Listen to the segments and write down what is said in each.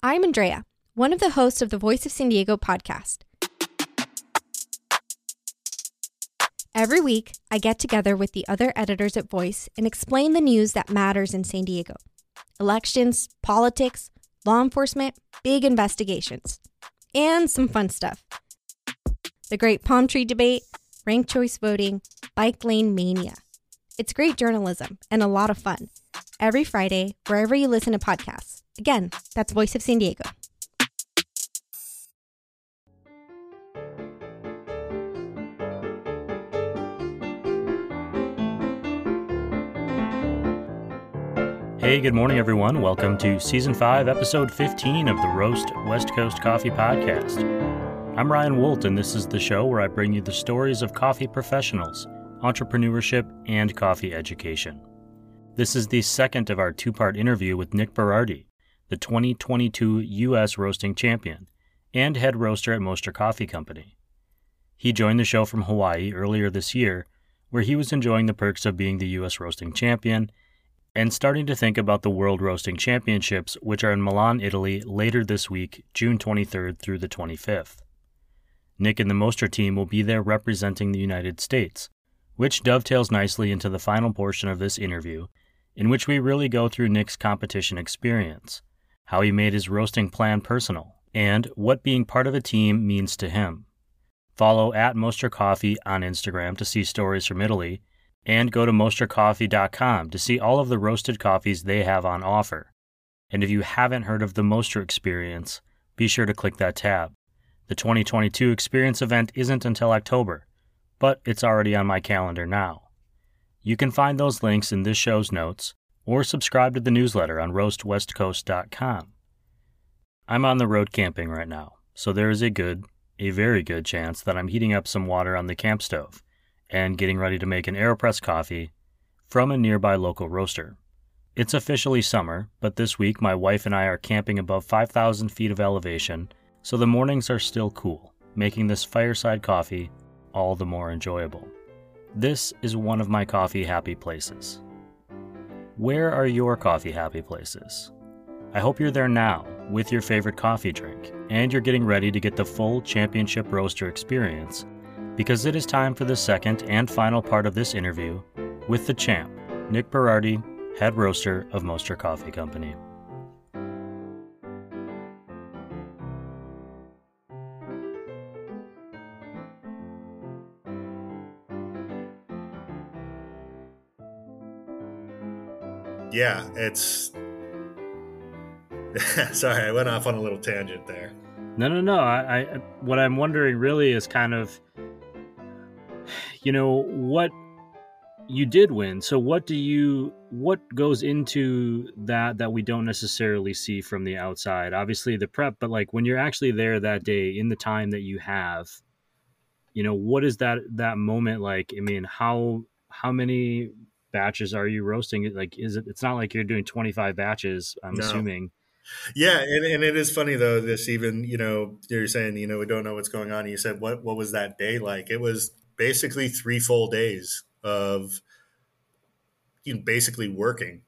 I'm Andrea, one of the hosts of the Voice of San Diego podcast. Every week, I get together with the other editors at Voice and explain the news that matters in San Diego elections, politics, law enforcement, big investigations, and some fun stuff. The Great Palm Tree Debate, ranked choice voting, bike lane mania. It's great journalism and a lot of fun. Every Friday, wherever you listen to podcasts. Again, that's Voice of San Diego. Hey, good morning, everyone. Welcome to Season 5, Episode 15 of the Roast West Coast Coffee Podcast. I'm Ryan Woldt, and this is the show where I bring you the stories of coffee professionals, entrepreneurship, and coffee education. This is the second of our two part interview with Nick Berardi, the 2022 U.S. Roasting Champion and head roaster at Mostra Coffee Company. He joined the show from Hawaii earlier this year, where he was enjoying the perks of being the U.S. Roasting Champion and starting to think about the World Roasting Championships, which are in Milan, Italy, later this week, June 23rd through the 25th. Nick and the Mostra team will be there representing the United States, which dovetails nicely into the final portion of this interview, in which we really go through Nick's competition experience, how he made his roasting plan personal, and what being part of a team means to him. Follow at Mostra Coffee on Instagram to see stories from Italy and go to mostracoffee.com to see all of the roasted coffees they have on offer. And if you haven't heard of the Mostra Experience, be sure to click that tab. The 2022 Experience event isn't until October, but it's already on my calendar now. You can find those links in this show's notes or subscribe to the newsletter on roastwestcoast.com. I'm on the road camping right now, so there is a good, a very good chance that I'm heating up some water on the camp stove and getting ready to make an AeroPress coffee from a nearby local roaster. It's officially summer, but this week my wife and I are camping above 5,000 feet of elevation, so the mornings are still cool, making this fireside coffee all the more enjoyable. This is one of my coffee happy places. Where are your coffee happy places? I hope you're there now with your favorite coffee drink, and you're getting ready to get the full championship roaster experience because it is time for the second and final part of this interview with the champ, Nick Berardi, head roaster of Mostra Coffee Company. Yeah, it's. Sorry, I went off on a little tangent there. No, no, no. I, I what I'm wondering really is kind of you know what you did win so what do you what goes into that that we don't necessarily see from the outside obviously the prep but like when you're actually there that day in the time that you have you know what is that that moment like i mean how how many batches are you roasting like is it it's not like you're doing 25 batches i'm no. assuming yeah and, and it is funny though this even you know you're saying you know we don't know what's going on and you said what what was that day like it was basically three full days of you know, basically working.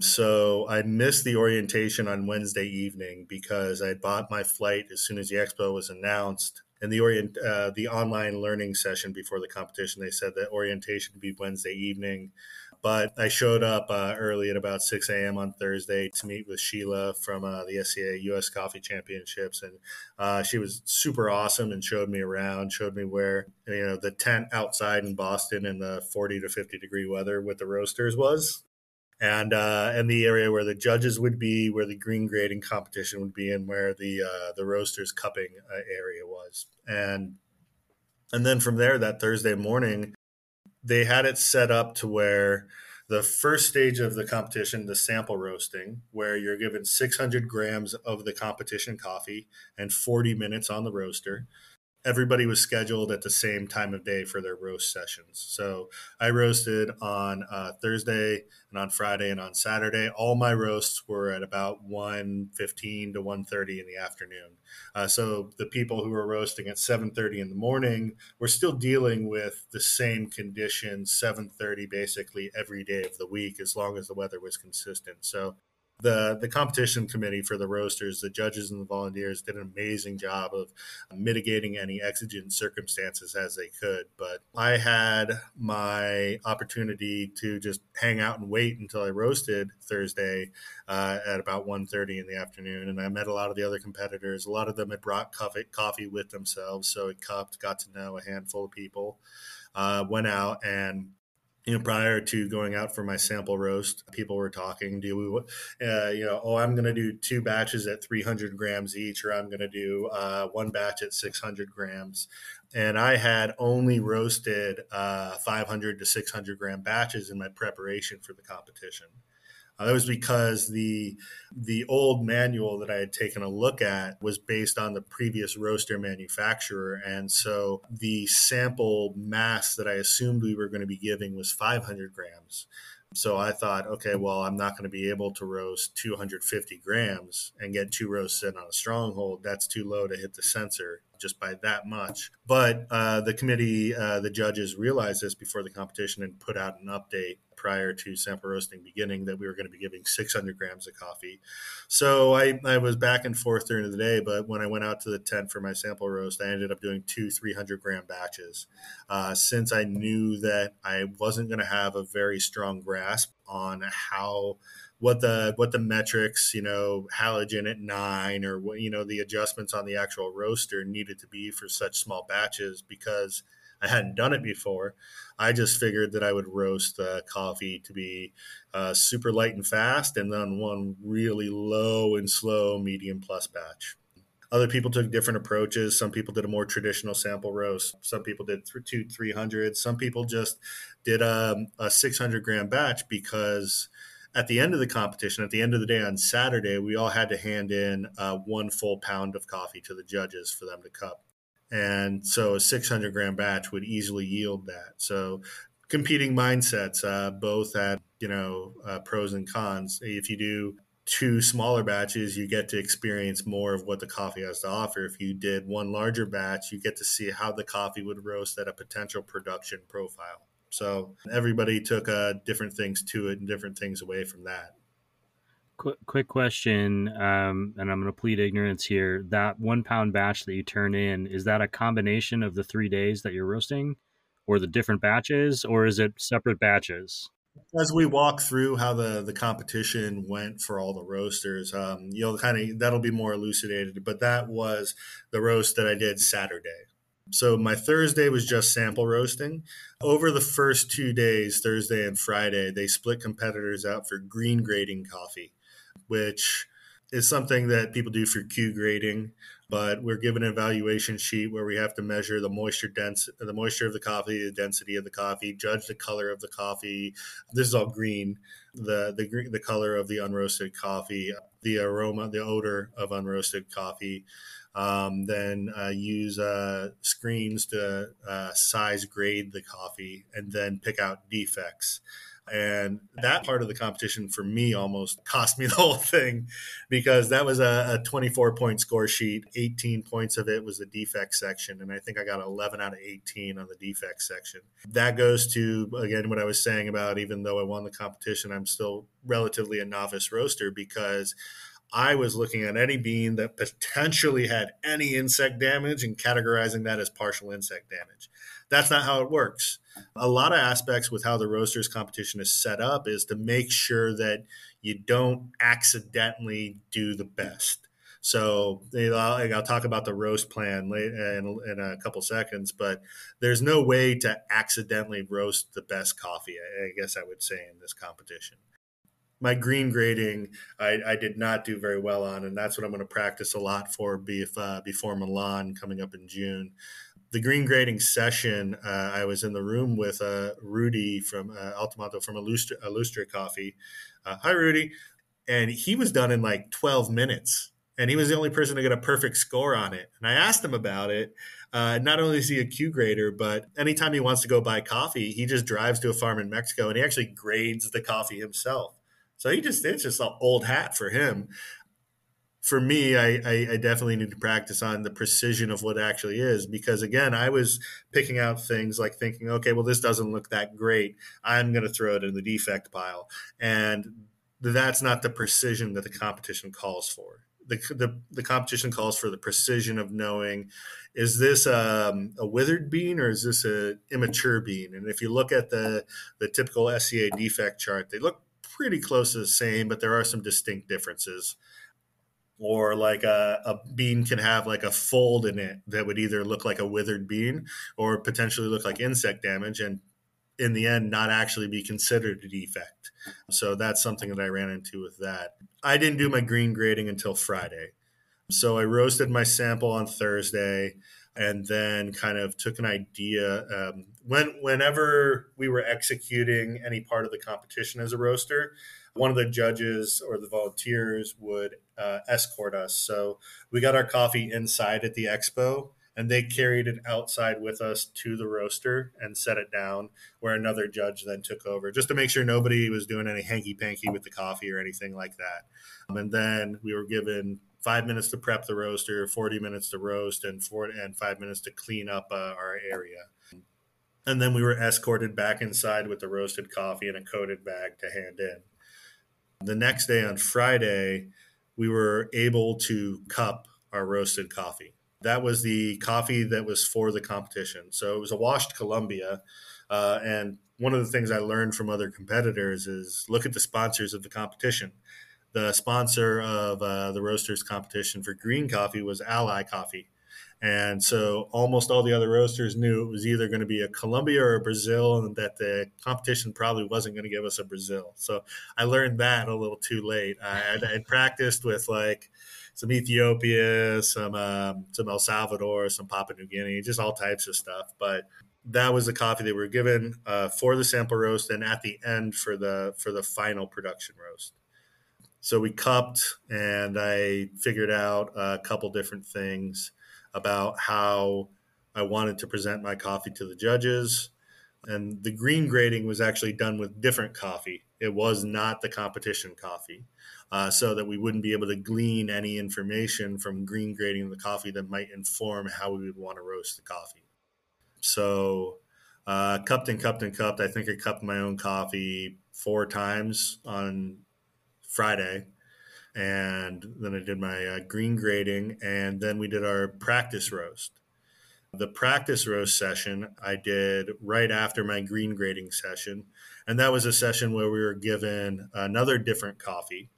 So I missed the orientation on Wednesday evening because I bought my flight as soon as the expo was announced. And the orient uh, the online learning session before the competition, they said that orientation would be Wednesday evening. But I showed up uh, early at about 6 a.m. on Thursday to meet with Sheila from uh, the SCA U.S. Coffee Championships, and uh, she was super awesome and showed me around, showed me where you know the tent outside in Boston in the 40 to 50 degree weather with the roasters was, and uh, and the area where the judges would be, where the green grading competition would be, and where the uh, the roasters cupping uh, area was, and and then from there that Thursday morning, they had it set up to where the first stage of the competition, the sample roasting, where you're given 600 grams of the competition coffee and 40 minutes on the roaster everybody was scheduled at the same time of day for their roast sessions. So I roasted on uh, Thursday and on Friday and on Saturday. All my roasts were at about 1.15 to 1.30 in the afternoon. Uh, so the people who were roasting at 7.30 in the morning were still dealing with the same conditions, 7.30 basically every day of the week, as long as the weather was consistent. So the the competition committee for the roasters, the judges and the volunteers did an amazing job of mitigating any exigent circumstances as they could. But I had my opportunity to just hang out and wait until I roasted Thursday uh, at about 1.30 in the afternoon, and I met a lot of the other competitors. A lot of them had brought coffee, coffee with themselves, so it cupped, got to know a handful of people. Uh, went out and you know, prior to going out for my sample roast, people were talking, do we, uh, you know, oh, I'm going to do two batches at 300 grams each, or I'm going to do uh, one batch at 600 grams. And I had only roasted uh, 500 to 600 gram batches in my preparation for the competition. Uh, that was because the the old manual that I had taken a look at was based on the previous roaster manufacturer, and so the sample mass that I assumed we were going to be giving was 500 grams. So I thought, okay, well, I'm not going to be able to roast 250 grams and get two roasts in on a stronghold. That's too low to hit the sensor just by that much. But uh, the committee, uh, the judges realized this before the competition and put out an update prior to sample roasting beginning that we were going to be giving 600 grams of coffee. So I, I was back and forth during the day, but when I went out to the tent for my sample roast, I ended up doing two 300 gram batches. Uh, since I knew that I wasn't going to have a very strong grasp on how what the what the metrics you know halogen at nine or what you know the adjustments on the actual roaster needed to be for such small batches because I hadn't done it before. I just figured that I would roast the coffee to be uh, super light and fast, and then one really low and slow medium plus batch. Other people took different approaches. Some people did a more traditional sample roast. Some people did two 300. Some people just did a, a 600 gram batch because at the end of the competition, at the end of the day on Saturday, we all had to hand in uh, one full pound of coffee to the judges for them to cup. And so a 600 gram batch would easily yield that. So competing mindsets, uh, both at, you know, uh, pros and cons. If you do two smaller batches, you get to experience more of what the coffee has to offer. If you did one larger batch, you get to see how the coffee would roast at a potential production profile. So everybody took uh, different things to it and different things away from that. Quick, quick question, um, and I'm going to plead ignorance here. That one pound batch that you turn in is that a combination of the three days that you're roasting, or the different batches, or is it separate batches? As we walk through how the the competition went for all the roasters, um, you'll kind of that'll be more elucidated. But that was the roast that I did Saturday. So my Thursday was just sample roasting. Over the first two days, Thursday and Friday, they split competitors out for green grading coffee which is something that people do for Q grading. But we're given an evaluation sheet where we have to measure the moisture dense, the moisture of the coffee, the density of the coffee, judge the color of the coffee. This is all green. The the green the color of the unroasted coffee, the aroma, the odor of unroasted coffee. Um, then uh, use uh, screens to uh, size grade the coffee, and then pick out defects. And that part of the competition for me almost cost me the whole thing because that was a, a 24 point score sheet. 18 points of it was the defect section. And I think I got 11 out of 18 on the defect section. That goes to, again, what I was saying about even though I won the competition, I'm still relatively a novice roaster because I was looking at any bean that potentially had any insect damage and categorizing that as partial insect damage. That's not how it works. A lot of aspects with how the roasters competition is set up is to make sure that you don't accidentally do the best. So I'll, I'll talk about the roast plan in, in a couple seconds, but there's no way to accidentally roast the best coffee. I guess I would say in this competition my green grading I, I, did not do very well on, and that's what I'm going to practice a lot for uh, before Milan coming up in June. The green grading session, uh, I was in the room with uh, Rudy from uh, Altomato from Illustre, Illustre Coffee. Uh, hi, Rudy. And he was done in like 12 minutes. And he was the only person to get a perfect score on it. And I asked him about it. Uh, not only is he a Q grader, but anytime he wants to go buy coffee, he just drives to a farm in Mexico and he actually grades the coffee himself. So he just it's just an old hat for him. For me, I, I, I, definitely need to practice on the precision of what actually is because again, I was picking out things like thinking, okay, well, this doesn't look that great. I'm going to throw it in the defect pile, and that's not the precision that the competition calls for. The, the, the competition calls for the precision of knowing is this um, a withered bean or is this a immature bean? And if you look at the the typical SCA defect chart, they look pretty close to the same, but there are some distinct differences. Or like a, a bean can have like a fold in it that would either look like a withered bean or potentially look like insect damage, and in the end, not actually be considered a defect. So that's something that I ran into with that. I didn't do my green grading until Friday. So I roasted my sample on Thursday and then kind of took an idea um, when whenever we were executing any part of the competition as a roaster one of the judges or the volunteers would uh, escort us so we got our coffee inside at the expo and they carried it outside with us to the roaster and set it down where another judge then took over just to make sure nobody was doing any hanky panky with the coffee or anything like that um, and then we were given five minutes to prep the roaster, 40 minutes to roast, and four and five minutes to clean up uh, our area. And then we were escorted back inside with the roasted coffee in a coated bag to hand in. The next day on Friday, we were able to cup our roasted coffee. That was the coffee that was for the competition. So it was a washed Colombia. Uh, and one of the things I learned from other competitors is look at the sponsors of the competition the sponsor of uh, the roasters competition for green coffee was Ally Coffee. And so almost all the other roasters knew it was either going to be a Colombia or a Brazil, and that the competition probably wasn't going to give us a Brazil. So I learned that a little too late. I had practiced with like some Ethiopia, some um, some El Salvador, some Papua New Guinea, just all types of stuff. But that was the coffee they were given uh, for the sample roast, and at the end for the for the final production roast so we cupped and I figured out a couple different things about how I wanted to present my coffee to the judges. And the green grading was actually done with different coffee. It was not the competition coffee, uh, so that we wouldn't be able to glean any information from green grading the coffee that might inform how we would want to roast the coffee. So, uh, cupped and cupped and cupped. I think I cupped my own coffee four times on Friday. And then I did my uh, green grading, and then we did our practice roast. The practice roast session I did right after my green grading session. And that was a session where we were given another different coffee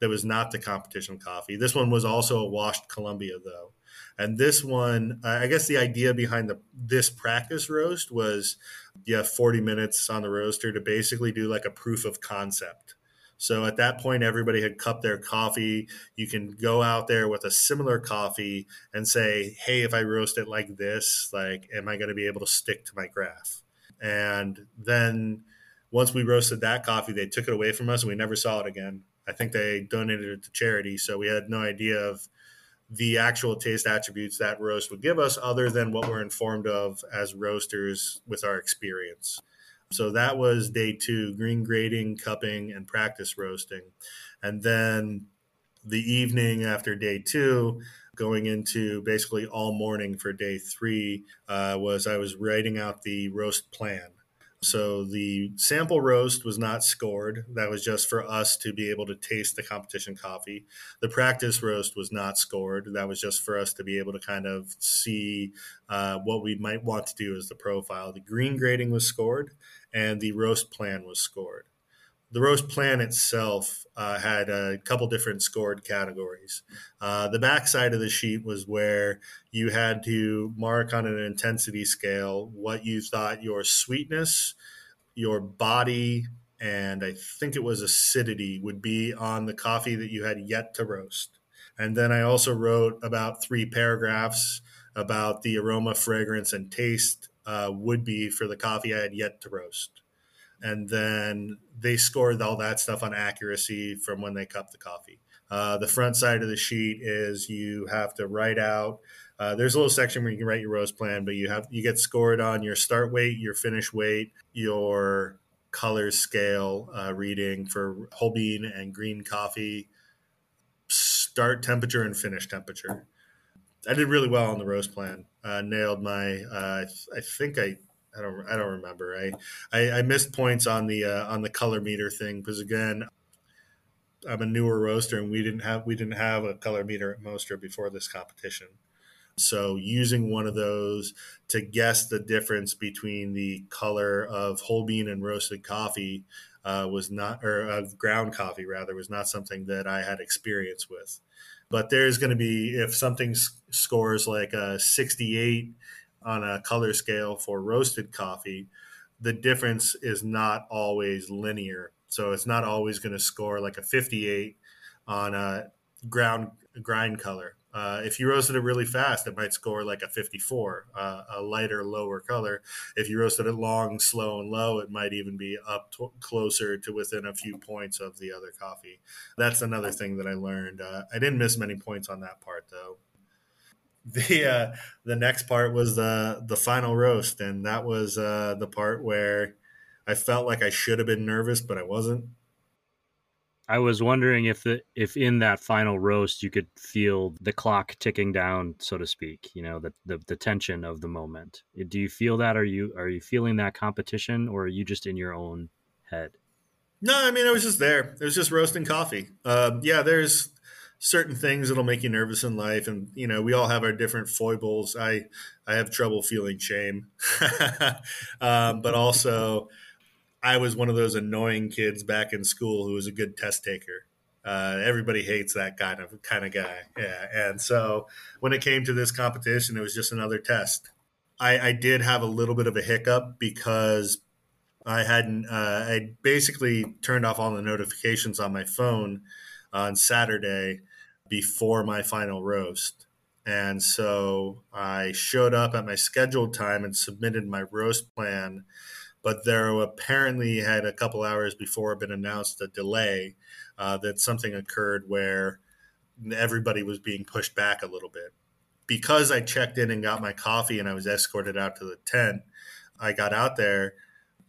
that was not the competition coffee. This one was also a washed Colombia, though. And this one, I guess the idea behind the this practice roast was you have 40 minutes on the roaster to basically do like a proof of concept so at that point, everybody had cupped their coffee. You can go out there with a similar coffee and say, hey, if I roast it like this, like, am I going to be able to stick to my graph? And then once we roasted that coffee, they took it away from us and we never saw it again. I think they donated it to charity. So we had no idea of the actual taste attributes that roast would give us other than what we're informed of as roasters with our experience. So that was day two green grading, cupping, and practice roasting. And then the evening after day two, going into basically all morning for day three, uh, was I was writing out the roast plan. So the sample roast was not scored. That was just for us to be able to taste the competition coffee. The practice roast was not scored. That was just for us to be able to kind of see uh, what we might want to do as the profile. The green grading was scored, and the roast plan was scored. The roast plan itself uh, had a couple different scored categories. Uh, the back side of the sheet was where you had to mark on an intensity scale what you thought your sweetness, your body, and I think it was acidity would be on the coffee that you had yet to roast. And then I also wrote about three paragraphs about the aroma, fragrance, and taste uh, would be for the coffee I had yet to roast. And then they scored all that stuff on accuracy from when they cup the coffee. Uh, the front side of the sheet is you have to write out. Uh, there's a little section where you can write your roast plan, but you have you get scored on your start weight, your finish weight, your color scale uh, reading for whole bean and green coffee, start temperature and finish temperature. I did really well on the roast plan. Uh, nailed my. Uh, I think I. I don't. I don't remember. I. I, I missed points on the uh, on the color meter thing because again, I'm a newer roaster, and we didn't have we didn't have a color meter at Mostra before this competition. So using one of those to guess the difference between the color of whole bean and roasted coffee uh, was not, or of ground coffee rather, was not something that I had experience with. But there's going to be if something scores like a 68 on a color scale for roasted coffee, the difference is not always linear. So it's not always going to score like a 58 on a ground grind color. Uh, if you roasted it really fast, it might score like a 54, uh, a lighter, lower color. If you roasted it long, slow, and low, it might even be up closer to within a few points of the other coffee. That's another thing that I learned. Uh, I didn't miss many points on that part though. The uh, the next part was the the final roast, and that was uh, the part where I felt like I should have been nervous, but I wasn't. I was wondering if the if in that final roast you could feel the clock ticking down, so to speak. You know, the, the the tension of the moment. Do you feel that? Are you are you feeling that competition, or are you just in your own head? No, I mean I was just there. It was just roasting coffee. Um, yeah, there's certain things that'll make you nervous in life, and you know we all have our different foibles. I I have trouble feeling shame, um, but also I was one of those annoying kids back in school who was a good test taker. Uh, everybody hates that kind of kind of guy. Yeah, and so when it came to this competition, it was just another test. I, I did have a little bit of a hiccup because I hadn't. Uh, I basically turned off all the notifications on my phone on Saturday before my final roast. And so I showed up at my scheduled time and submitted my roast plan but there apparently had a couple hours before been announced a delay uh, that something occurred where everybody was being pushed back a little bit. Because I checked in and got my coffee and I was escorted out to the tent, I got out there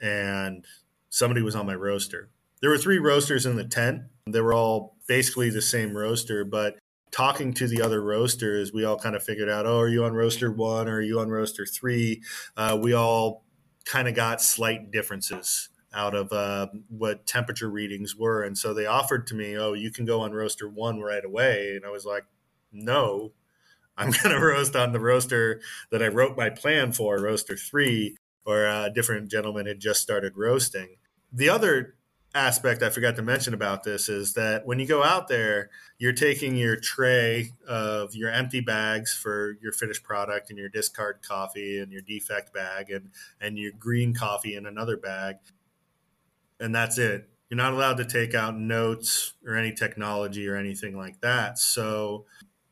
and somebody was on my roaster. There were three roasters in the tent. They were all basically the same roaster, but talking to the other roasters, we all kind of figured out, oh, are you on roaster one or are you on roaster three? Uh, we all kind of got slight differences out of uh, what temperature readings were. And so they offered to me, oh, you can go on roaster one right away. And I was like, no, I'm going to roast on the roaster that I wrote my plan for, roaster three, where a different gentleman had just started roasting. The other aspect I forgot to mention about this is that when you go out there, you're taking your tray of your empty bags for your finished product and your discard coffee and your defect bag and, and your green coffee in another bag. And that's it. You're not allowed to take out notes or any technology or anything like that. So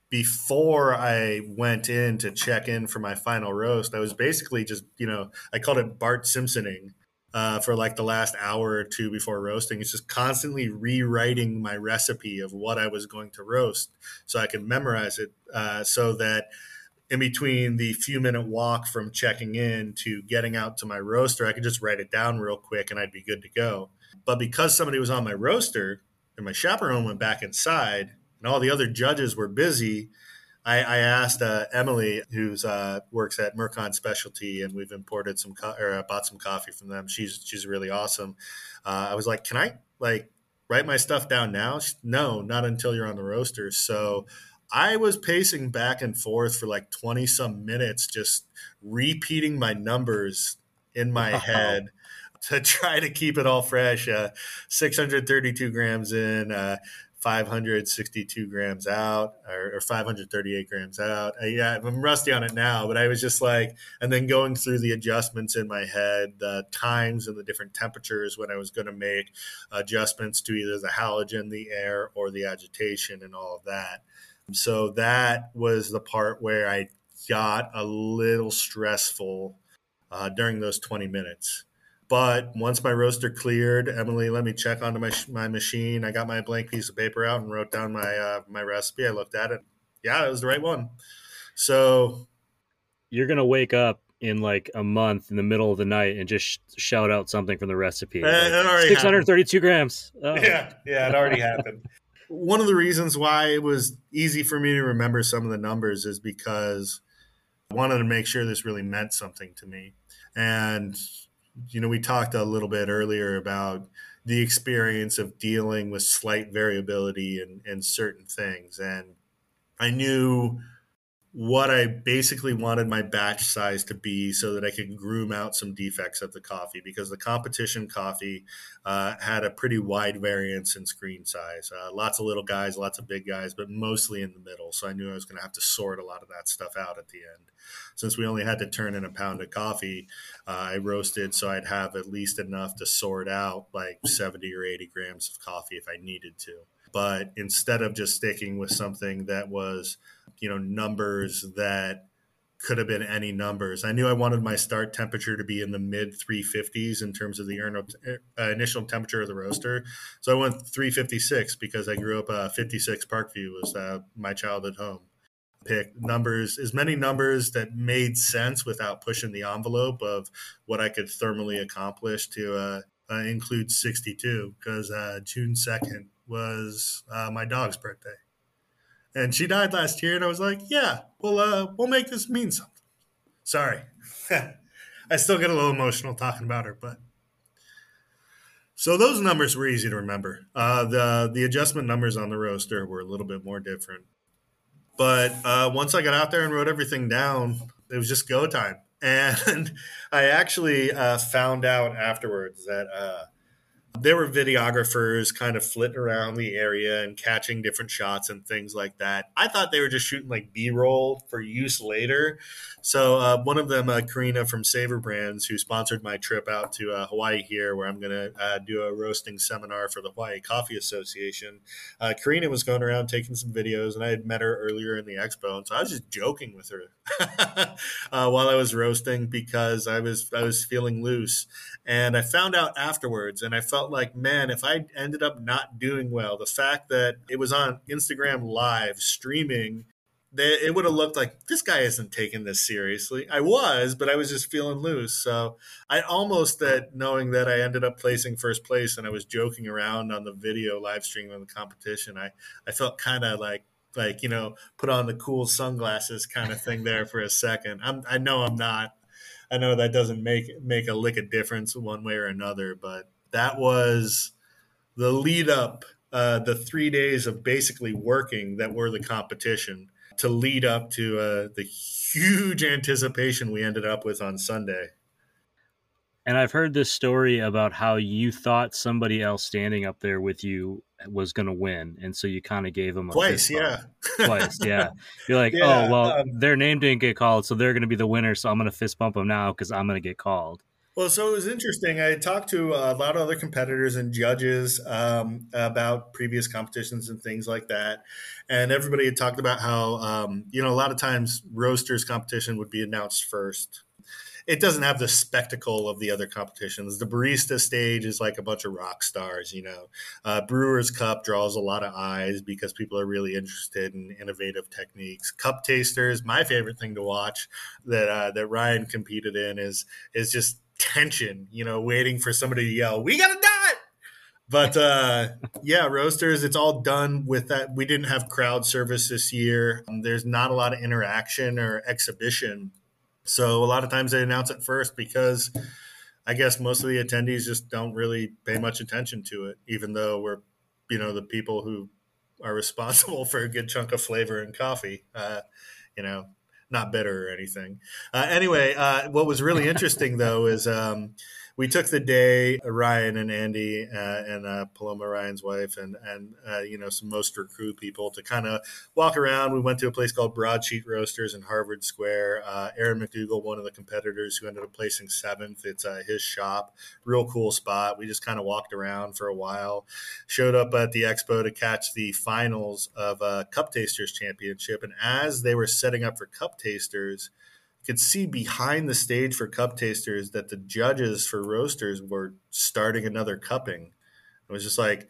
before I went in to check in for my final roast, I was basically just, you know, I called it Bart Simpsoning uh, for like the last hour or two before roasting. It's just constantly rewriting my recipe of what I was going to roast so I can memorize it uh, so that in between the few minute walk from checking in to getting out to my roaster, I could just write it down real quick and I'd be good to go. But because somebody was on my roaster and my chaperone went back inside and all the other judges were busy, I, I asked uh, Emily, who's uh, works at Mercon Specialty, and we've imported some co- or uh, bought some coffee from them. She's she's really awesome. Uh, I was like, can I like write my stuff down now? She, no, not until you're on the roaster. So I was pacing back and forth for like twenty some minutes, just repeating my numbers in my head to try to keep it all fresh. Uh, 632 grams in, uh, 562 grams out or, or 538 grams out. I, yeah, I'm rusty on it now, but I was just like, and then going through the adjustments in my head, the times and the different temperatures when I was going to make adjustments to either the halogen, the air, or the agitation and all of that. So that was the part where I got a little stressful uh, during those 20 minutes. But once my roaster cleared, Emily let me check onto my my machine. I got my blank piece of paper out and wrote down my uh, my recipe. I looked at it. Yeah, it was the right one. So you're gonna wake up in like a month in the middle of the night and just sh- shout out something from the recipe. Like, 632 grams. Oh. Yeah, yeah, it already happened. One of the reasons why it was easy for me to remember some of the numbers is because I wanted to make sure this really meant something to me. And you know, we talked a little bit earlier about the experience of dealing with slight variability in, in certain things. And I knew what I basically wanted my batch size to be so that I could groom out some defects of the coffee because the competition coffee uh, had a pretty wide variance in screen size. Uh, lots of little guys, lots of big guys, but mostly in the middle. So I knew I was going to have to sort a lot of that stuff out at the end. Since we only had to turn in a pound of coffee, uh, I roasted so I'd have at least enough to sort out like 70 or 80 grams of coffee if I needed to. But instead of just sticking with something that was you know numbers that could have been any numbers. I knew I wanted my start temperature to be in the mid 350s in terms of the uh, initial temperature of the roaster. So I went 356 because I grew up uh, 56 Parkview was uh, my childhood home. Pick numbers, as many numbers that made sense without pushing the envelope of what I could thermally accomplish to uh, uh include 62 because uh, June 2nd was uh, my dog's birthday and she died last year. And I was like, yeah, well, uh, we'll make this mean something. Sorry, I still get a little emotional talking about her, but so those numbers were easy to remember. Uh, the the adjustment numbers on the roaster were a little bit more different, but uh, once I got out there and wrote everything down, it was just go time. And I actually uh, found out afterwards that uh, there were videographers kind of flitting around the area and catching different shots and things like that. I thought they were just shooting like B roll for use later. So uh, one of them, uh, Karina from Savor Brands, who sponsored my trip out to uh, Hawaii here, where I'm going to uh, do a roasting seminar for the Hawaii Coffee Association. Uh, Karina was going around taking some videos, and I had met her earlier in the expo, and so I was just joking with her uh, while I was roasting because I was I was feeling loose, and I found out afterwards, and I felt like, man, if I ended up not doing well, the fact that it was on Instagram Live streaming they, it would have looked like this guy isn't taking this seriously. I was, but I was just feeling loose. So I almost that knowing that I ended up placing first place and I was joking around on the video live stream of the competition. I, I felt kind of like like you know put on the cool sunglasses kind of thing there for a second. I'm I know I'm not. I know that doesn't make make a lick of difference one way or another, but that was the lead up uh, the three days of basically working that were the competition to lead up to uh, the huge anticipation we ended up with on Sunday. And I've heard this story about how you thought somebody else standing up there with you was going to win, and so you kind of gave them a twice, yeah, twice, yeah. You're like, yeah, oh well, um, their name didn't get called, so they're going to be the winner. So I'm going to fist bump them now because I'm going to get called. Well, so it was interesting. I talked to a lot of other competitors and judges um, about previous competitions and things like that. And everybody had talked about how, um, you know, a lot of times roasters competition would be announced first it doesn't have the spectacle of the other competitions. The barista stage is like a bunch of rock stars, you know. Uh, Brewers Cup draws a lot of eyes because people are really interested in innovative techniques. Cup tasters, my favorite thing to watch that uh, that Ryan competed in is is just tension, you know, waiting for somebody to yell, "We got to die!" But uh, yeah, roasters, it's all done with that. We didn't have crowd service this year. Um, there's not a lot of interaction or exhibition so a lot of times they announce it first because I guess most of the attendees just don't really pay much attention to it, even though we're, you know, the people who are responsible for a good chunk of flavor in coffee. Uh, you know, not bitter or anything. Uh, anyway, uh, what was really interesting though is um, we took the day, Ryan and Andy uh, and uh, Paloma Ryan's wife, and and uh, you know some Mostra crew people to kind of walk around. We went to a place called Broadsheet Roasters in Harvard Square. Uh, Aaron McDougall, one of the competitors who ended up placing seventh, it's uh, his shop. Real cool spot. We just kind of walked around for a while. Showed up at the expo to catch the finals of uh, Cup Tasters Championship, and as they were setting up for Cup Tasters could see behind the stage for cup tasters that the judges for roasters were starting another cupping. It was just like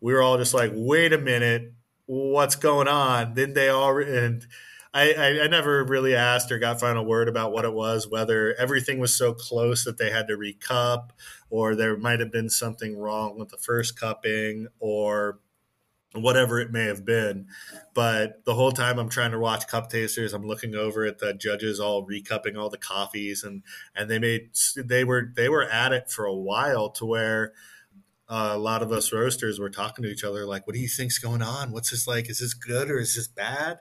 we were all just like, wait a minute, what's going on? Didn't they all? And I, I, I never really asked or got final word about what it was, whether everything was so close that they had to recup, or there might have been something wrong with the first cupping, or whatever it may have been. But the whole time I'm trying to watch cup tasters, I'm looking over at the judges all recupping all the coffees and and they made they were they were at it for a while to where uh, a lot of us roasters were talking to each other like, "What do you think's going on? What's this like? Is this good or is this bad?"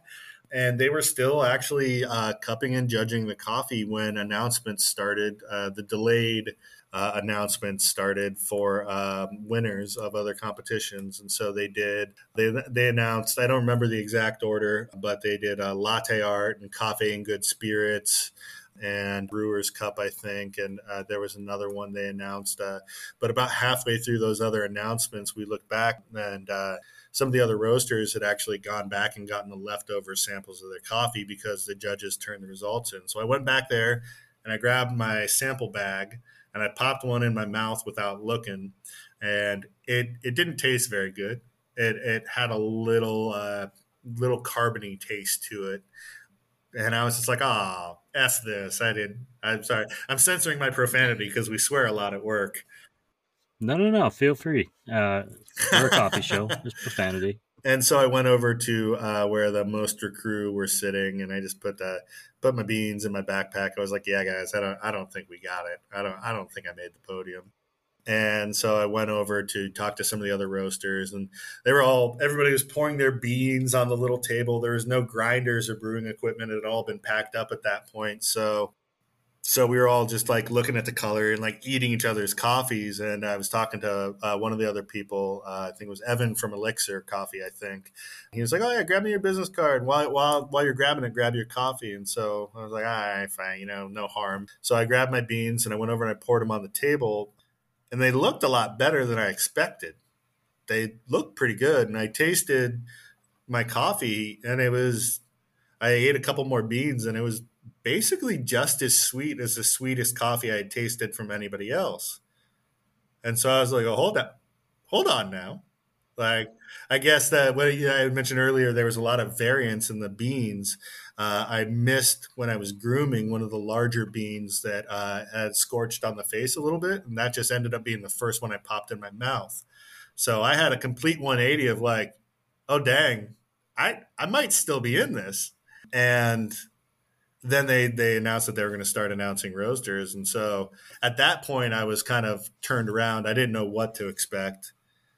And they were still actually uh, cupping and judging the coffee when announcements started. Uh, the delayed uh, announcements started for um, winners of other competitions, and so they did. They they announced. I don't remember the exact order, but they did uh, latte art and coffee and good spirits and Brewers Cup, I think, and uh, there was another one they announced. Uh, but about halfway through those other announcements, we looked back and uh, some of the other roasters had actually gone back and gotten the leftover samples of their coffee because the judges turned the results in. So I went back there and I grabbed my sample bag and I popped one in my mouth without looking, and it it didn't taste very good. It it had a little uh, little carbony taste to it, and I was just like, "Ah, oh, f this." I did. I'm sorry. I'm censoring my profanity because we swear a lot at work. No, no, no. Feel free. Uh, we're a coffee show. Just profanity. And so I went over to uh, where the Mostra crew were sitting, and I just put put my beans in my backpack. I was like, "Yeah, guys, I don't, I don't think we got it. I don't, I don't think I made the podium." And so I went over to talk to some of the other roasters, and they were all everybody was pouring their beans on the little table. There was no grinders or brewing equipment; it had all been packed up at that point. So so we were all just like looking at the color and like eating each other's coffees. And I was talking to uh, one of the other people. Uh, I think it was Evan from Elixr Coffee. I think he was like, "Oh yeah, grab me your business card. While while while you're grabbing it, grab your coffee." And so I was like, "All right, fine. You know, no harm." So I grabbed my beans and I went over and I poured them on the table, and they looked a lot better than I expected. They looked pretty good, and I tasted my coffee, and it was. I ate a couple more beans, and it was basically just as sweet as the sweetest coffee I had tasted from anybody else. And so I was like, oh, hold on, hold on now. Like, I guess that what I mentioned earlier, there was a lot of variance in the beans. Uh, I missed when I was grooming one of the larger beans that uh, had scorched on the face a little bit, and that just ended up being the first one I popped in my mouth. So I had a complete 180 of like, oh dang, I I might still be in this, and then they they announced that they were going to start announcing roasters. And so at that point i was kind of turned around. I didn't know what to expect.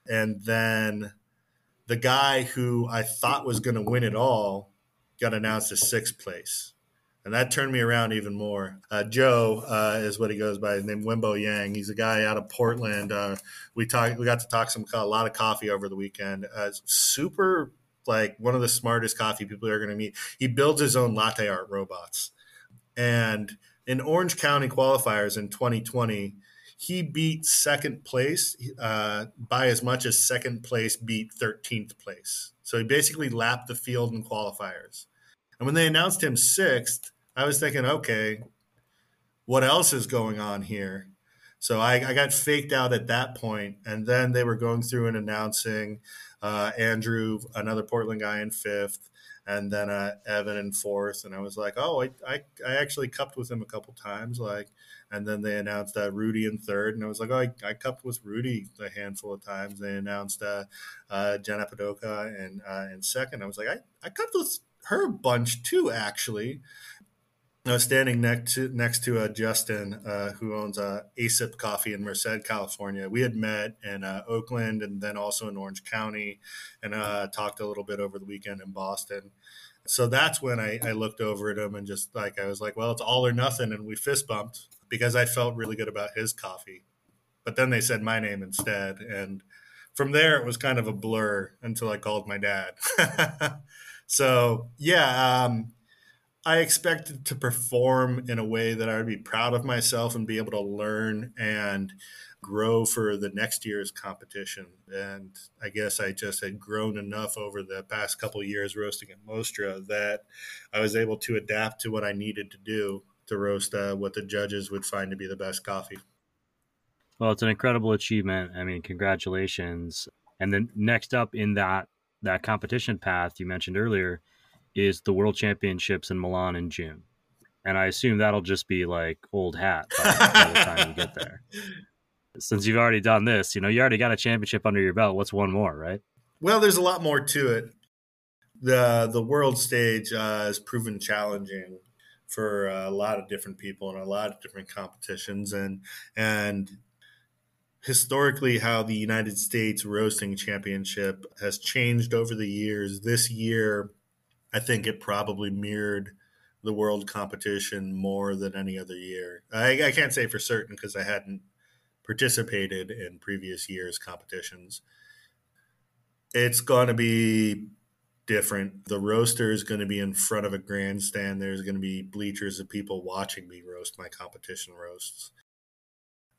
And then the guy who i thought was going to win it all got announced as sixth place. And that turned me around even more. Uh, joe uh, is what he goes by his name wimbo yang. He's a guy out of portland. Uh, we talked we got to talk some a lot of coffee over the weekend. Uh, super like one of the smartest coffee people you're going to meet. He builds his own latte art robots. And in Orange County qualifiers in 2020, he beat second place uh, by as much as second place beat 13th place. So he basically lapped the field in qualifiers. And when they announced him sixth, I was thinking, okay, what else is going on here? So I, I got faked out at that point, and then they were going through and announcing uh, Andrew, another Portland guy, in fifth, and then uh, Evan in fourth. And I was like, oh, I, I, I actually cupped with him a couple times, like. And then they announced uh, Rudy in third, and I was like, oh, I, I cupped with Rudy a handful of times. They announced uh, uh, Jenna Padoka in uh, in second. I was like, I, I cupped with her a bunch too, actually. I was standing next to next to uh, Justin, uh, who owns uh, ASIP Coffee in Merced, California. We had met in uh, Oakland and then also in Orange County, and uh, talked a little bit over the weekend in Boston. So that's when I, I, looked over at him and just like I was like, "Well, it's all or nothing," and we fist bumped because I felt really good about his coffee. But then they said my name instead, and from there it was kind of a blur until I called my dad. so yeah. Um, I expected to perform in a way that I would be proud of myself and be able to learn and grow for the next year's competition. And I guess I just had grown enough over the past couple years roasting at Mostra that I was able to adapt to what I needed to do to roast uh, what the judges would find to be the best coffee. Well, it's an incredible achievement. I mean, congratulations. And then next up in that that competition path you mentioned earlier is the World Championships in Milan in June. And I assume that'll just be like old hat by, by the time you get there. Since you've already done this, you know, you already got a championship under your belt. What's one more, right? Well, there's a lot more to it. The the world stage uh, has proven challenging for a lot of different people in a lot of different competitions and and historically how the United States Roasting Championship has changed over the years. This year, I think it probably mirrored the world competition more than any other year. I, I can't say for certain because I hadn't participated in previous years' competitions. It's going to be different. The roaster is going to be in front of a grandstand. There's going to be bleachers of people watching me roast my competition roasts.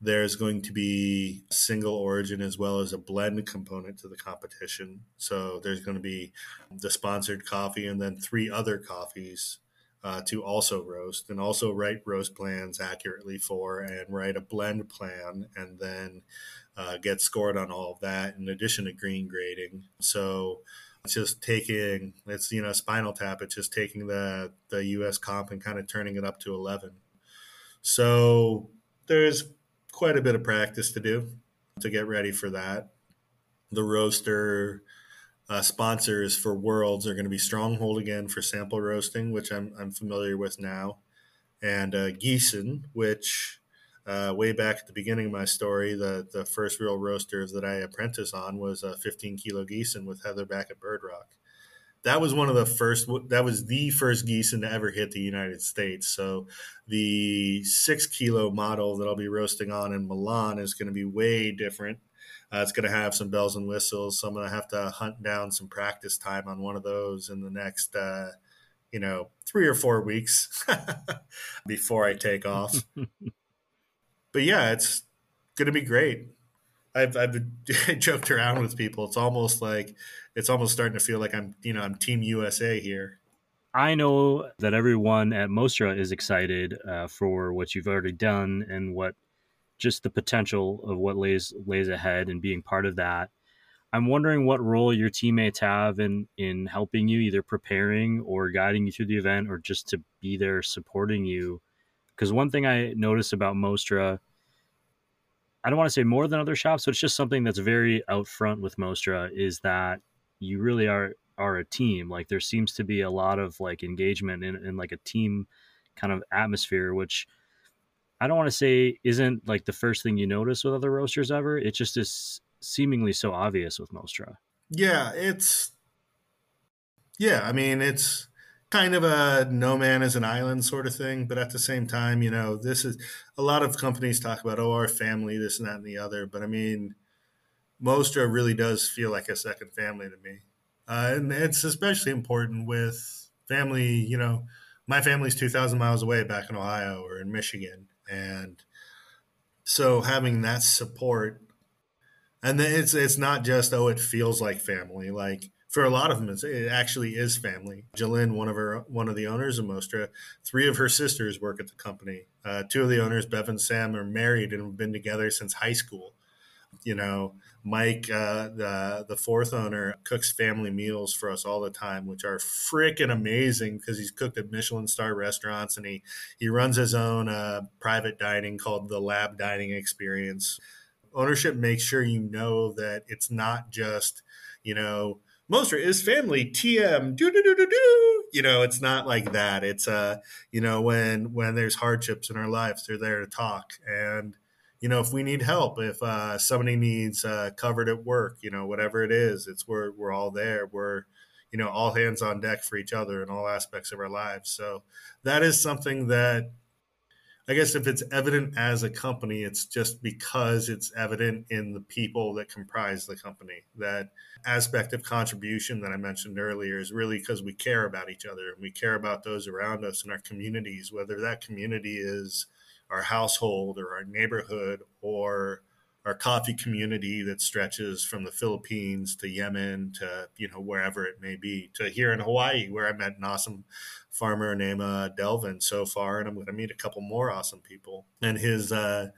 There's going to be single origin as well as a blend component to the competition. So there's going to be the sponsored coffee and then three other coffees uh, to also roast and also write roast plans accurately for and write a blend plan and then uh, get scored on all of that in addition to green grading. So it's just taking it's you know spinal tap it's just taking the the us comp and kind of turning it up to 11 so there's quite a bit of practice to do to get ready for that the roaster uh, sponsors for Worlds are going to be Stronghold again for sample roasting, which I'm, I'm familiar with now, and uh, which uh, way back at the beginning of my story, the, the first real roasters that I apprenticed on was a 15 kilo Giesen with Heather back at Bird Rock. That was one of the first. That was the first Giesen to ever hit the United States. So the six kilo model that I'll be roasting on in Milan is going to be way different uh, it's going to have some bells and whistles. So I'm going to have to hunt down some practice time on one of those in the next, uh, you know, three or four weeks before I take off. but yeah, it's going to be great. I've, I've joked around with people. It's almost like it's almost starting to feel like I'm, you know, I'm Team USA here. I know that everyone at Mostra is excited uh, for what you've already done and what just the potential of what lays lays ahead and being part of that. I'm wondering what role your teammates have in in helping you, either preparing or guiding you through the event, or just to be there supporting you. Because one thing I notice about Mostra, I don't want to say more than other shops, but it's just something that's very out front with Mostra is that you really are are a team. Like there seems to be a lot of like engagement in, in like a team kind of atmosphere, which I don't want to say isn't like the first thing you notice with other roasters ever. It just is seemingly so obvious with Mostra. Yeah, it's yeah. I mean, it's kind of a no man is an island sort of thing, but at the same time, you know, this is a lot of companies talk about oh our family, this and that and the other, but I mean, Mostra really does feel like a second family to me, uh, and it's especially important with family. You know, my family's two thousand miles away back in Ohio or in Michigan. And so having that support and then it's it's not just oh it feels like family. Like for a lot of them it actually is family. Jalyn, one of her one of the owners of Mostra three of her sisters work at the company. Uh, two of the owners bev and sam are married and have been together since high school you know Mike, uh, the the fourth owner, cooks family meals for us all the time, which are freaking amazing because he's cooked at Michelin star restaurants and he he runs his own uh, private dining called the Lab Dining Experience. Ownership makes sure you know that it's not just you know Mostra is family TM do do do do do. You know, it's not like that. It's uh, you know, when when there's hardships in our lives, they're there to talk and you know, if we need help, if uh, somebody needs uh, covered at work, you know, whatever it is, it's we're we're all there. We're you know all hands on deck for each other in all aspects of our lives. So that is something that I guess if it's evident as a company, it's just because it's evident in the people that comprise the company. That aspect of contribution that I mentioned earlier is really because we care about each other and we care about those around us in our communities, whether that community is our household or our neighborhood or our coffee community that stretches from the Philippines to Yemen to you know wherever it may be to here in Hawaii where I met an awesome farmer named uh, Delvin so far and I'm going to meet a couple more awesome people. And his uh,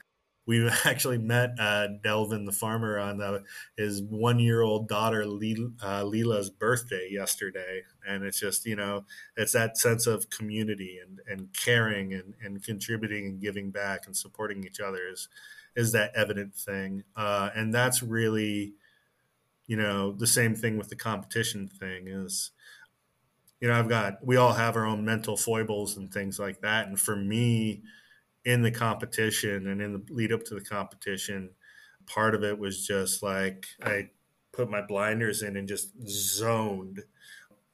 we actually met uh, Delvin, the farmer, on the, his one year old daughter uh, Leela's birthday yesterday. And it's just, you know, it's that sense of community and, and caring and, and contributing and giving back and supporting each other is, is that evident thing. Uh, and that's really, you know, the same thing with the competition thing is, you know, I've got, we all have our own mental foibles and things like that. And for me, in the competition and in the lead up to the competition, part of it was just like I put my blinders in and just zoned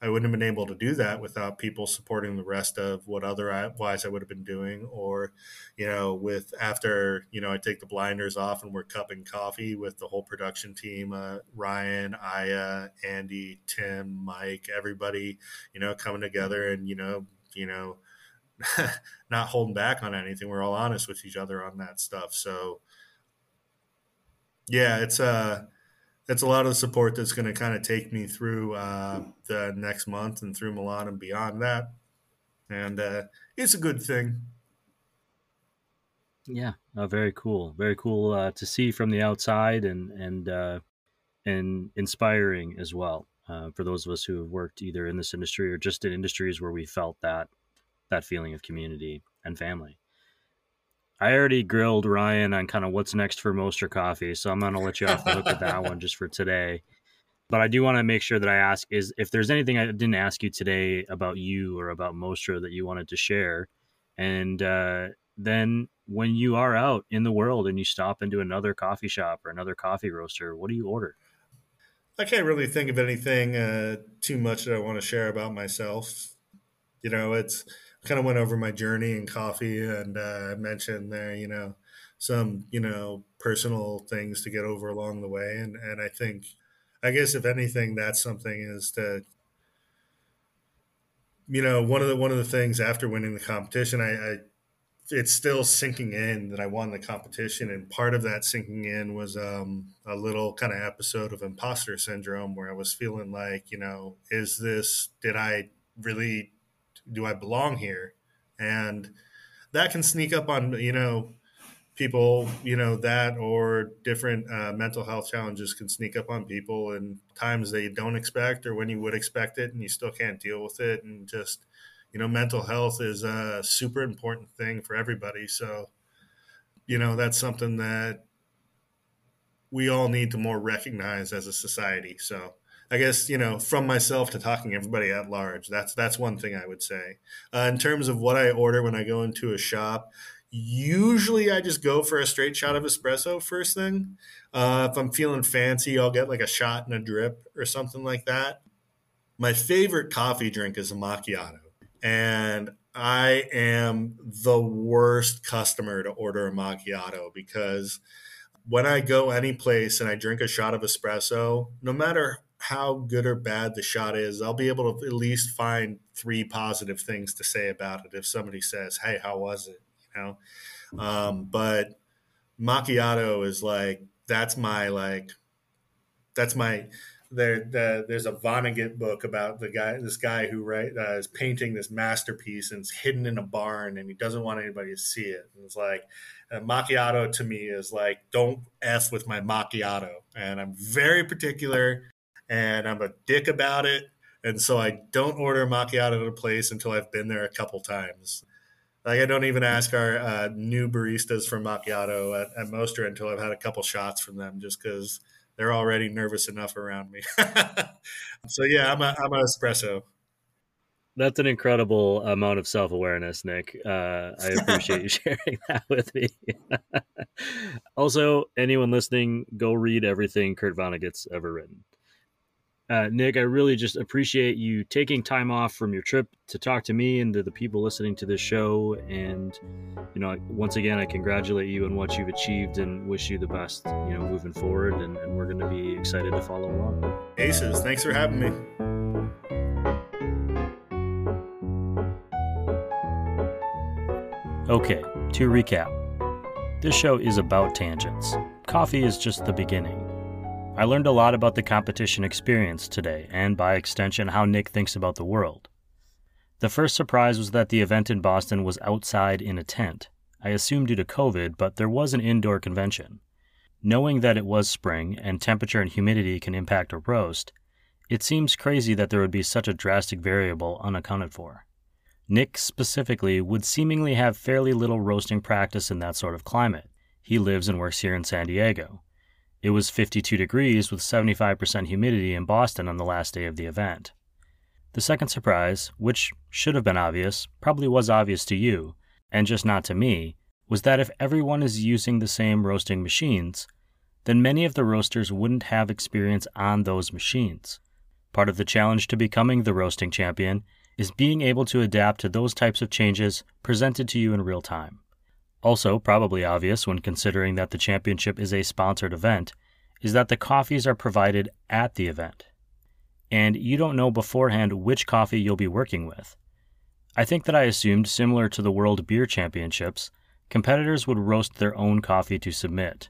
I wouldn't have been able to do that without people supporting the rest of what otherwise I would have been doing. Or, you know, with after, you know, I take the blinders off and we're cupping coffee with the whole production team uh, Ryan, Aya, Andy, Tim, Mike, everybody, you know, coming together and, you know, you know, not holding back on anything. We're all honest with each other on that stuff. So, yeah, it's, uh, it's a lot of support that's going to kind of take me through uh, the next month and through Milan and beyond that. And uh, it's a good thing. Yeah, very cool. Very cool uh, to see from the outside and and uh, and inspiring as well uh, for those of us who have worked either in this industry or just in industries where we felt that that feeling of community and family. I already grilled Ryan on kind of what's next for Mostra Coffee, so I'm going to let you off the hook with that one just for today. But I do want to make sure that I ask is if there's anything I didn't ask you today about you or about Mostra that you wanted to share, and uh, then when you are out in the world and you stop into another coffee shop or another coffee roaster, what do you order? I can't really think of anything uh, too much that I want to share about myself. You know, it's kind of went over my journey in coffee and uh, mentioned there, you know, some, you know, personal things to get over along the way. And, and I think, I guess if anything, that's something is to, you know, one of the, one of the things after winning the competition, I, I it's still sinking in that I won the competition. And part of that sinking in was um, a little kind of episode of imposter syndrome where I was feeling like, you know, is this, did I really do I belong here? And that can sneak up on you know people you know that or different uh, mental health challenges can sneak up on people in times they don't expect or when you would expect it and you still can't deal with it and just you know mental health is a super important thing for everybody so you know that's something that we all need to more recognize as a society so I guess you know from myself to talking everybody at large. That's that's one thing I would say. Uh, in terms of what I order when I go into a shop, usually I just go for a straight shot of espresso first thing. Uh, if I'm feeling fancy, I'll get like a shot and a drip or something like that. My favorite coffee drink is a macchiato, and I am the worst customer to order a macchiato because when I go any place and I drink a shot of espresso, no matter how good or bad the shot is, I'll be able to at least find three positive things to say about it if somebody says, "Hey, how was it?" You know. Um, but macchiato is like that's my like that's my there the, there's a Vonnegut book about the guy this guy who right uh, is painting this masterpiece and it's hidden in a barn and he doesn't want anybody to see it and it's like macchiato to me is like don't f with my macchiato and I'm very particular and I'm a dick about it. And so I don't order macchiato at a place until I've been there a couple times. Like I don't even ask our uh, new baristas for macchiato at, at Mostra until I've had a couple shots from them, just because they're already nervous enough around me. so yeah, I'm a I'm an espresso. That's an incredible amount of self awareness, Nick. Uh, I appreciate you sharing that with me. also, anyone listening, go read everything Kurt Vonnegut's ever written. Uh, Nick, I really just appreciate you taking time off from your trip to talk to me and to the people listening to this show. And, you know, once again, I congratulate you on what you've achieved and wish you the best, you know, moving forward. And, and we're going to be excited to follow along. Aces, thanks for having me. Okay, to recap this show is about tangents. Coffee is just the beginning. I learned a lot about the competition experience today, and by extension, how Nick thinks about the world. The first surprise was that the event in Boston was outside in a tent. I assumed due to COVID, but there was an indoor convention. Knowing that it was spring and temperature and humidity can impact a roast, it seems crazy that there would be such a drastic variable unaccounted for. Nick specifically would seemingly have fairly little roasting practice in that sort of climate. He lives and works here in San Diego. It was 52 degrees with 75% humidity in Boston on the last day of the event. The second surprise, which should have been obvious, probably was obvious to you, and just not to me, was that if everyone is using the same roasting machines, then many of the roasters wouldn't have experience on those machines. Part of the challenge to becoming the roasting champion is being able to adapt to those types of changes presented to you in real time. Also, probably obvious when considering that the championship is a sponsored event, is that the coffees are provided at the event. And you don't know beforehand which coffee you'll be working with. I think that I assumed, similar to the World Beer Championships, competitors would roast their own coffee to submit.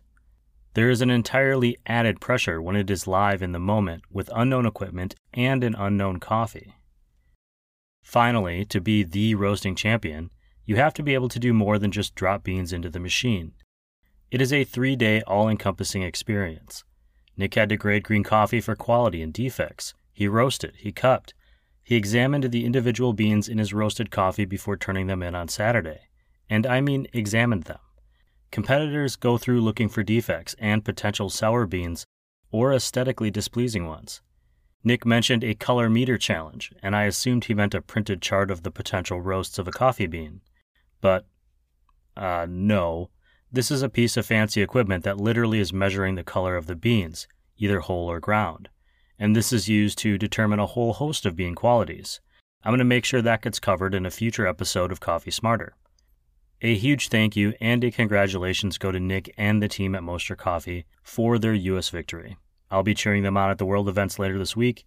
There is an entirely added pressure when it is live in the moment with unknown equipment and an unknown coffee. Finally, to be the roasting champion, you have to be able to do more than just drop beans into the machine. It is a three day, all encompassing experience. Nick had to grade green coffee for quality and defects. He roasted, he cupped, he examined the individual beans in his roasted coffee before turning them in on Saturday. And I mean examined them. Competitors go through looking for defects and potential sour beans or aesthetically displeasing ones. Nick mentioned a color meter challenge, and I assumed he meant a printed chart of the potential roasts of a coffee bean. But, uh, no. This is a piece of fancy equipment that literally is measuring the color of the beans, either whole or ground and this is used to determine a whole host of bean qualities. I'm going to make sure that gets covered in a future episode of Coffee Smarter. A huge thank you and a congratulations go to Nick and the team at Mostra Coffee for their U.S. victory. I'll be cheering them on at the World events later this week,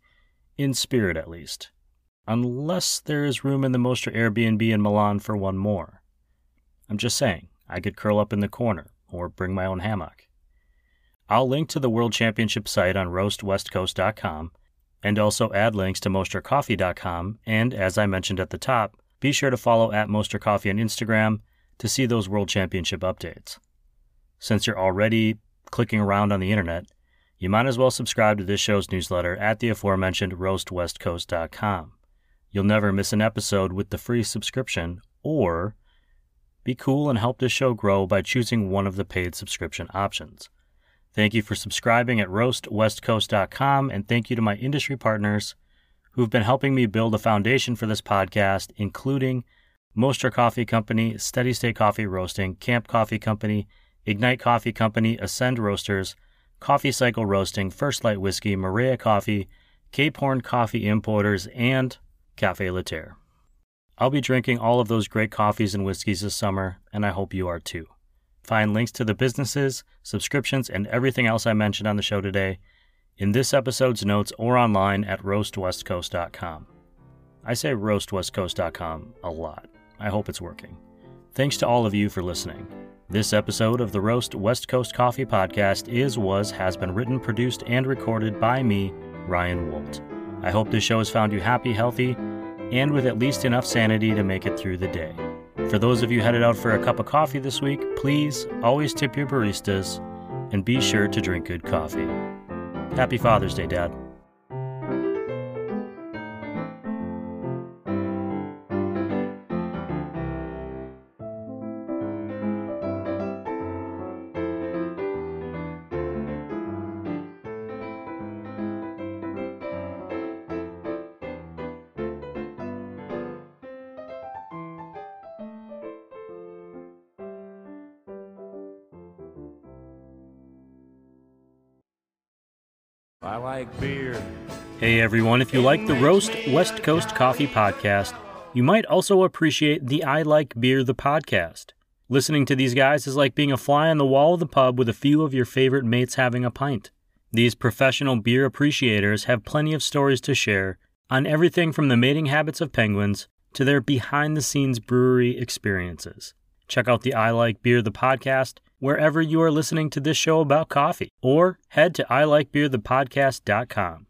in spirit at least. Unless there is room in the Mostra Airbnb in Milan for one more. I'm just saying, I could curl up in the corner or bring my own hammock. I'll link to the World Championship site on roastwestcoast.com and also add links to mostracoffee.com. And as I mentioned at the top, be sure to follow at mostracoffee on Instagram to see those World Championship updates. Since you're already clicking around on the internet, you might as well subscribe to this show's newsletter at the aforementioned roastwestcoast.com. You'll never miss an episode with the free subscription, or be cool and help this show grow by choosing one of the paid subscription options. Thank you for subscribing at roastwestcoast.com, and thank you to my industry partners who've been helping me build a foundation for this podcast, including Mostra Coffee Company, Steady State Coffee Roasting, Camp Coffee Company, Ignite Coffee Company, Ascend Roasters, Coffee Cycle Roasting, First Light Whiskey, Maria Coffee, Cape Horn Coffee Importers, and Cafe Laterre. I'll be drinking all of those great coffees and whiskeys this summer, and I hope you are too. Find links to the businesses, subscriptions, and everything else I mentioned on the show today in this episode's notes or online at roastwestcoast.com. I say roastwestcoast.com a lot. I hope it's working. Thanks to all of you for listening. This episode of the Roast West Coast Coffee Podcast is, was, has been written, produced, and recorded by me, Ryan Woldt. I hope this show has found you happy, healthy, and with at least enough sanity to make it through the day. For those of you headed out for a cup of coffee this week, please always tip your baristas and be sure to drink good coffee. Happy Father's Day, Dad. Everyone, if you like the Roast West Coast Coffee podcast, you might also appreciate the I Like Beer the podcast. Listening to these guys is like being a fly on the wall of the pub with a few of your favorite mates having a pint. These professional beer appreciators have plenty of stories to share on everything from the mating habits of penguins to their behind the scenes brewery experiences. Check out the I Like Beer the podcast wherever you are listening to this show about coffee, or head to ilikebeerthepodcast.com.